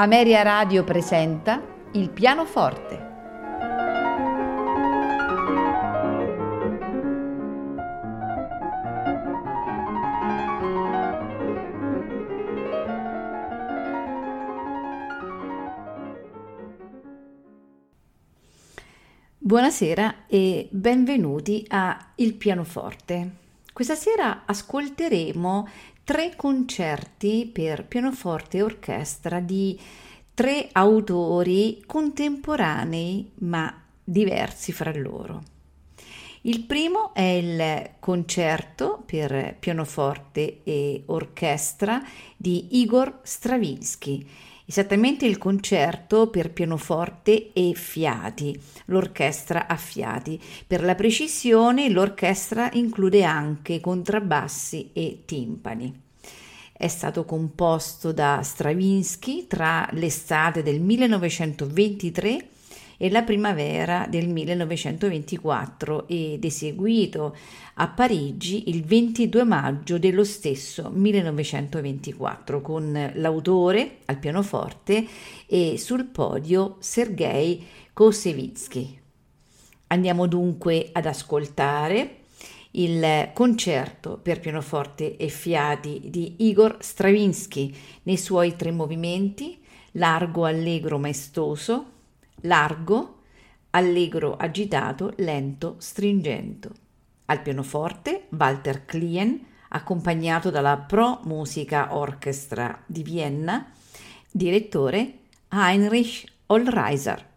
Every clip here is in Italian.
Ameria Radio presenta Il pianoforte. Buonasera e benvenuti a Il pianoforte. Questa sera ascolteremo tre concerti per pianoforte e orchestra di tre autori contemporanei ma diversi fra loro. Il primo è il concerto per pianoforte e orchestra di Igor Stravinsky esattamente il concerto per pianoforte e fiati, l'orchestra a fiati. Per la precisione, l'orchestra include anche contrabbassi e timpani. È stato composto da Stravinsky tra l'estate del 1923 e la primavera del 1924 ed eseguito a Parigi il 22 maggio dello stesso 1924 con l'autore al pianoforte e sul podio Sergei Kosevitsky. Andiamo dunque ad ascoltare il concerto per pianoforte e fiati di Igor Stravinsky nei suoi tre movimenti, largo, allegro, maestoso, largo, allegro agitato, lento, stringento. Al pianoforte Walter Klien, accompagnato dalla Pro Musica Orchestra di Vienna, direttore Heinrich Ollreiser.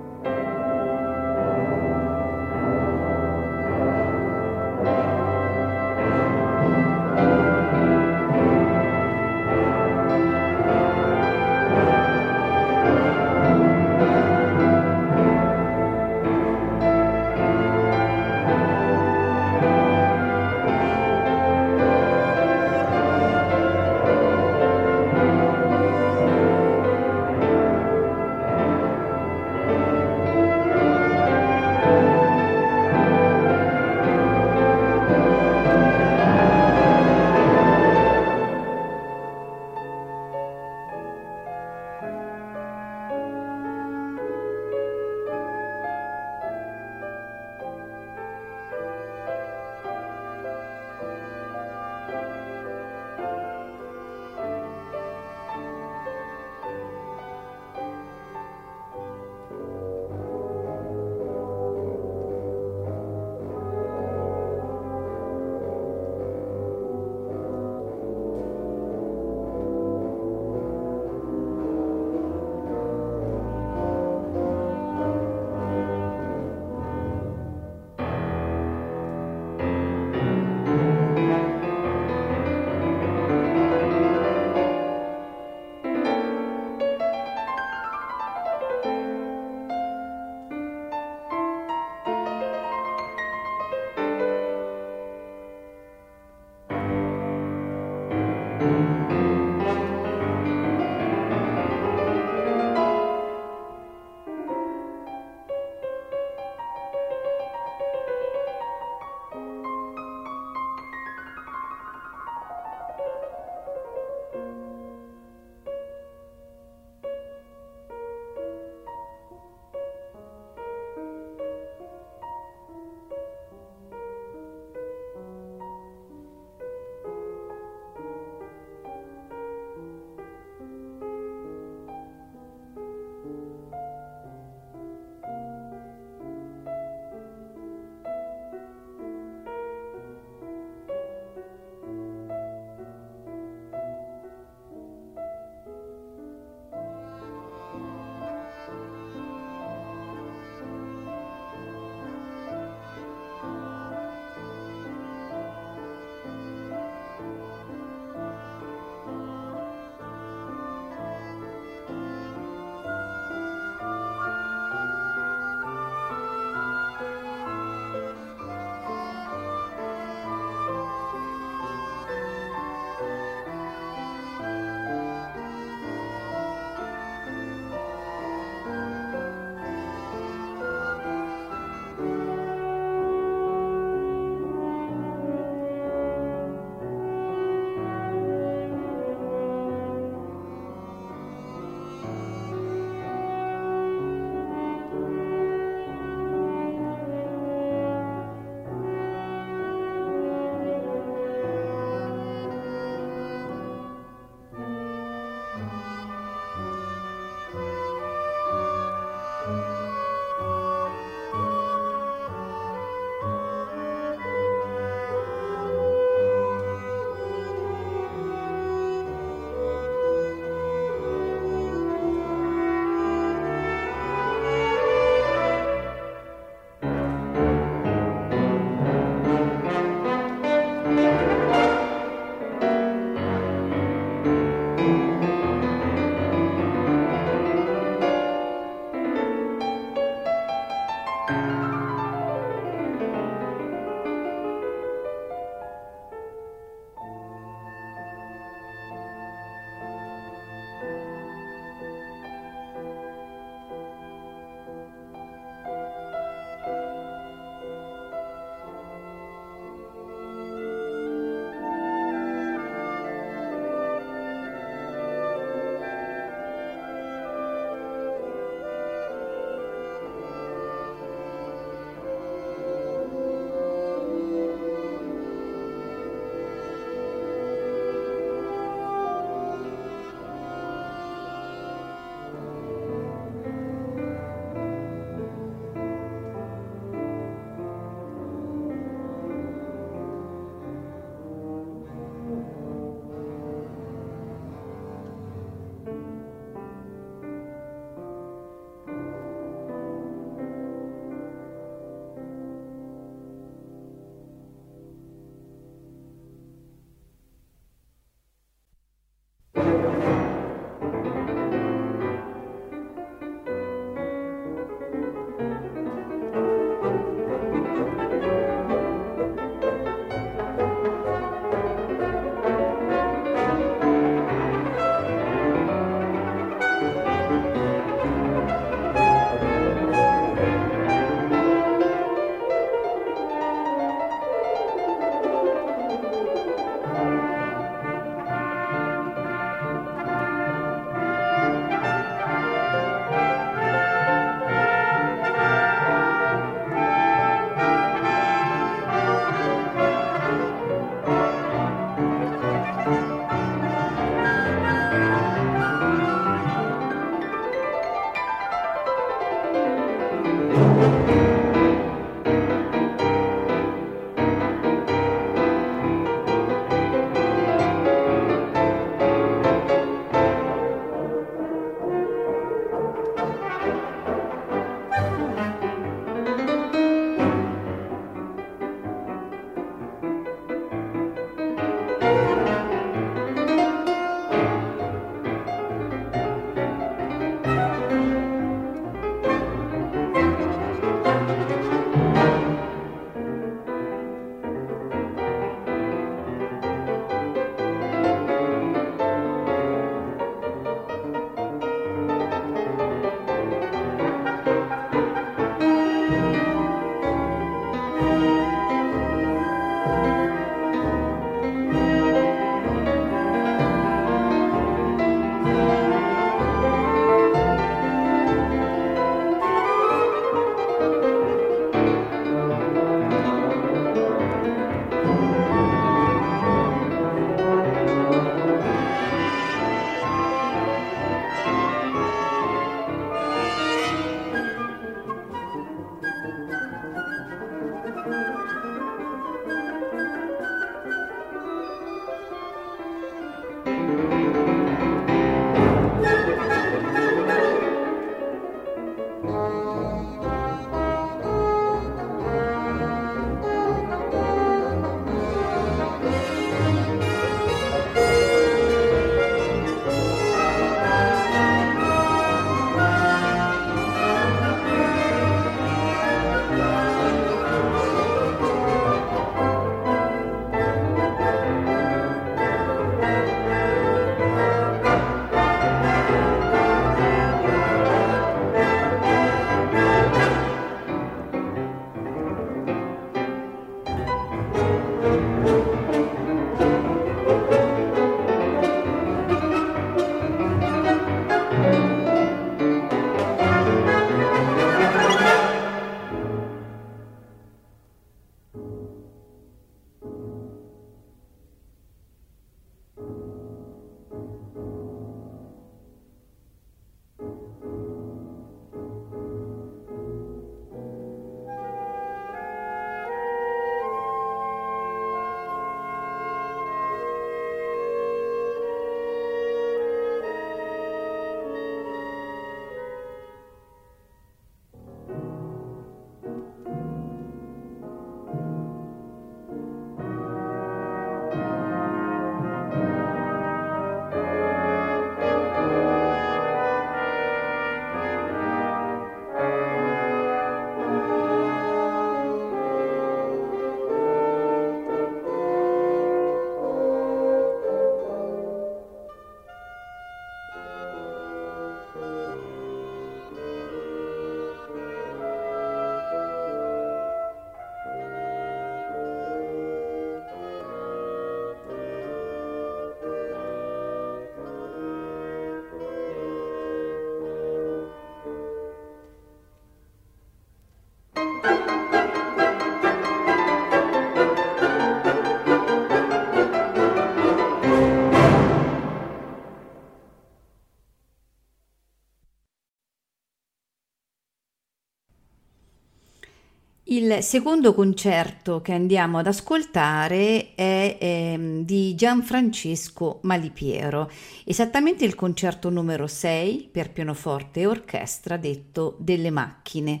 Il secondo concerto che andiamo ad ascoltare è ehm, di Gianfrancesco Malipiero, esattamente il concerto numero 6 per pianoforte e orchestra detto Delle macchine,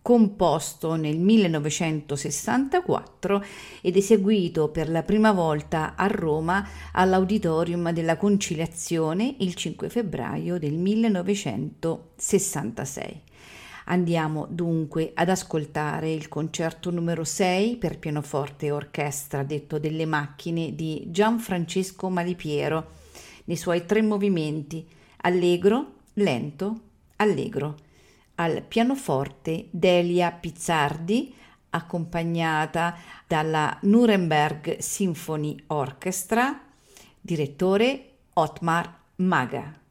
composto nel 1964 ed eseguito per la prima volta a Roma all'Auditorium della Conciliazione il 5 febbraio del 1966. Andiamo dunque ad ascoltare il concerto numero 6 per pianoforte e orchestra, detto delle macchine, di Gianfrancesco Malipiero, nei suoi tre movimenti, allegro, lento, allegro. Al pianoforte Delia Pizzardi, accompagnata dalla Nuremberg Symphony Orchestra, direttore Otmar Maga.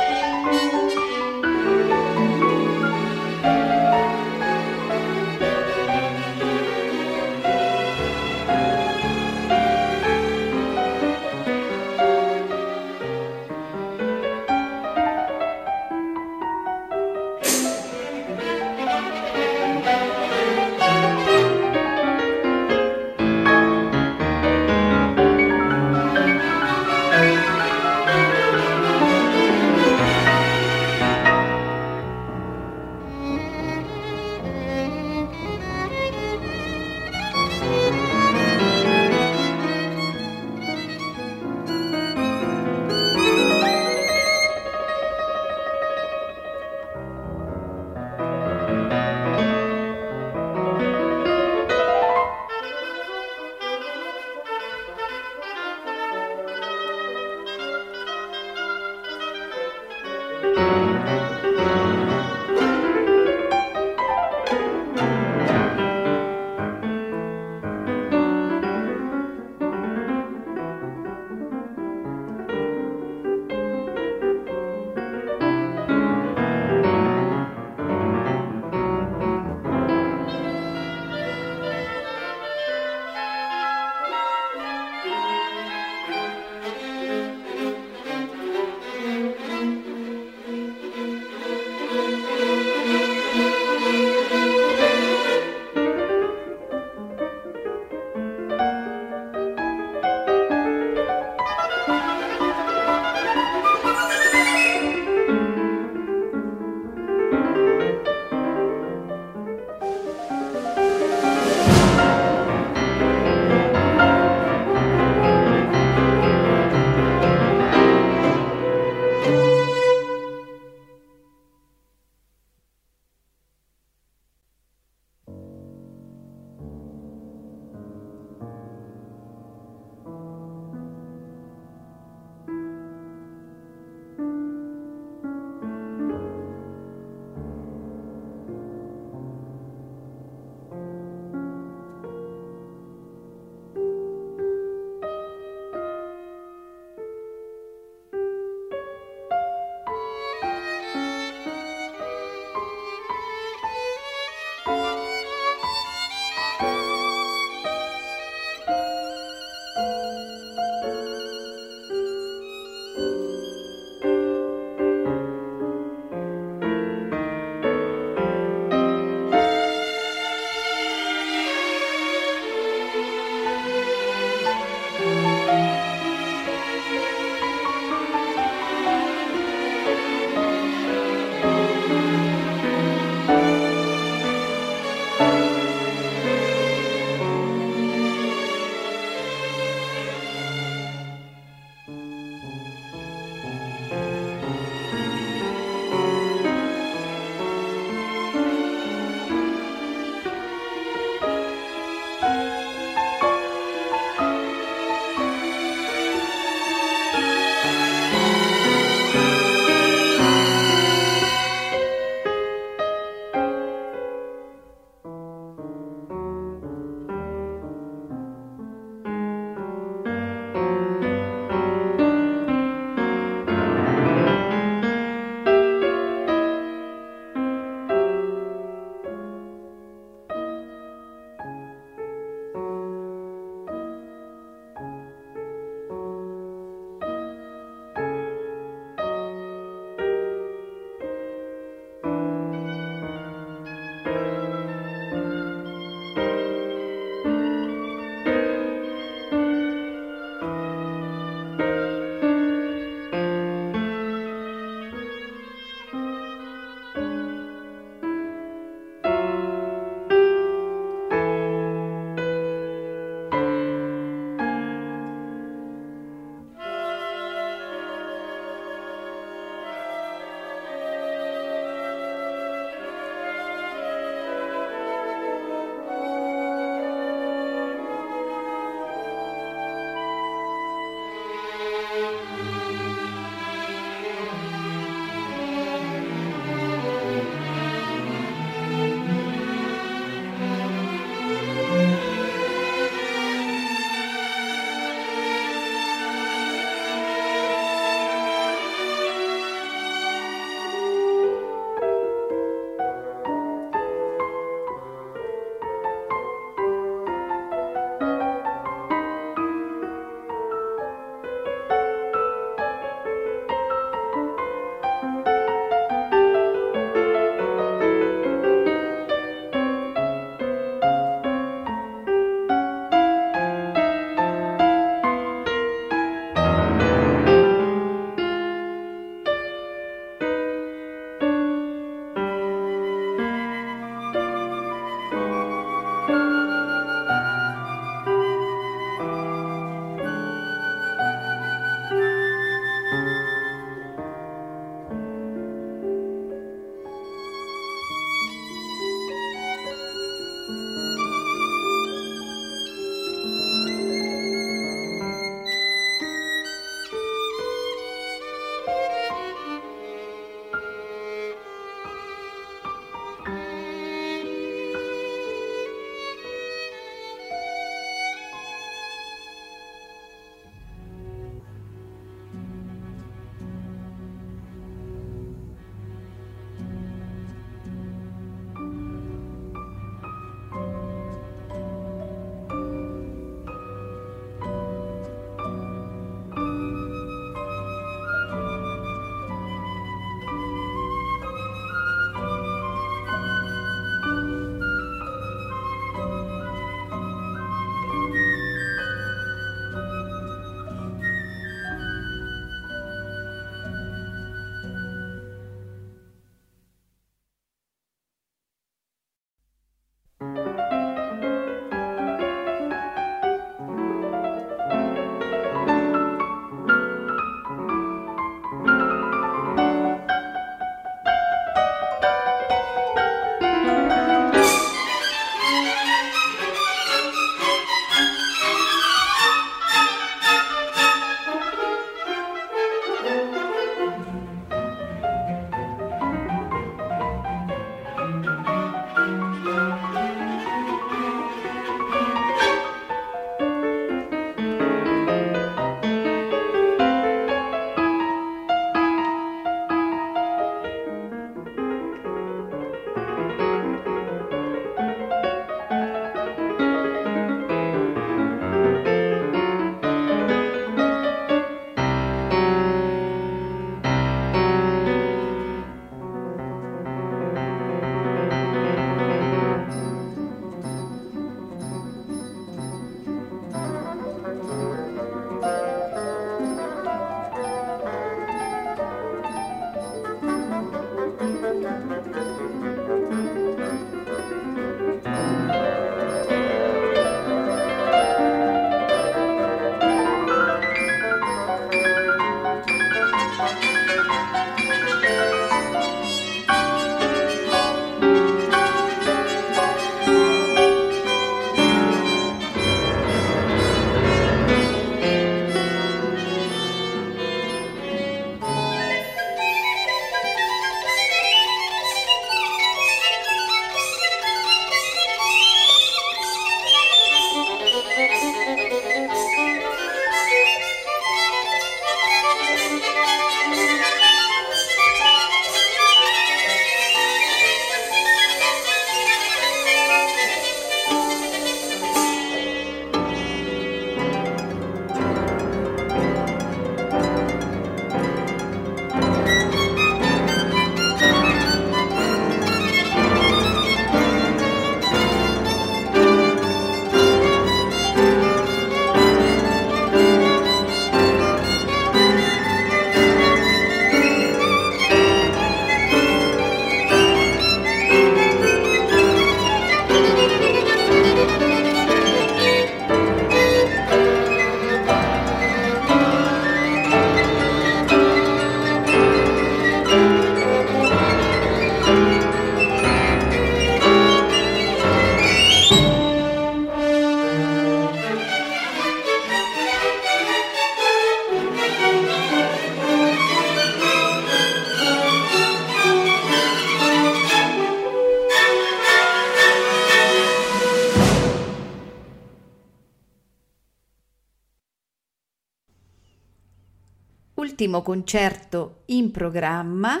Ultimo concerto in programma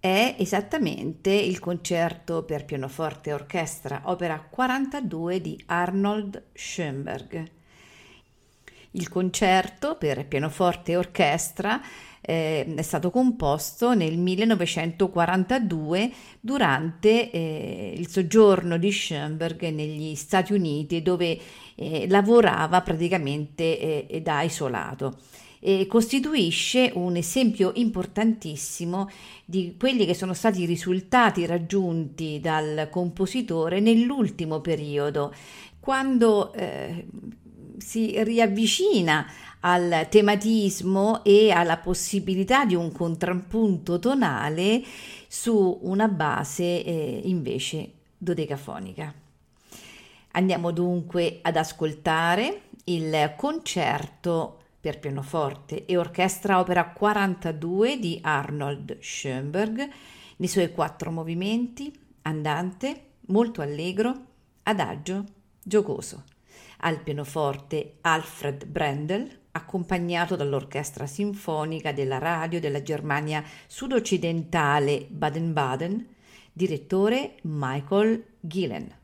è esattamente il concerto per pianoforte e orchestra, opera 42 di Arnold Schoenberg. Il concerto per pianoforte e orchestra eh, è stato composto nel 1942 durante eh, il soggiorno di Schoenberg negli Stati Uniti dove eh, lavorava praticamente eh, da isolato eh, costituisce un esempio importantissimo di quelli che sono stati i risultati raggiunti dal compositore nell'ultimo periodo, quando eh, si riavvicina al tematismo e alla possibilità di un contrappunto tonale su una base eh, invece dodecafonica. Andiamo dunque ad ascoltare il concerto per pianoforte e orchestra opera 42 di Arnold Schoenberg nei suoi quattro movimenti, andante, molto allegro, adagio, giocoso. Al pianoforte Alfred Brendel, accompagnato dall'orchestra sinfonica della radio della Germania sudoccidentale Baden-Baden, direttore Michael Gillen.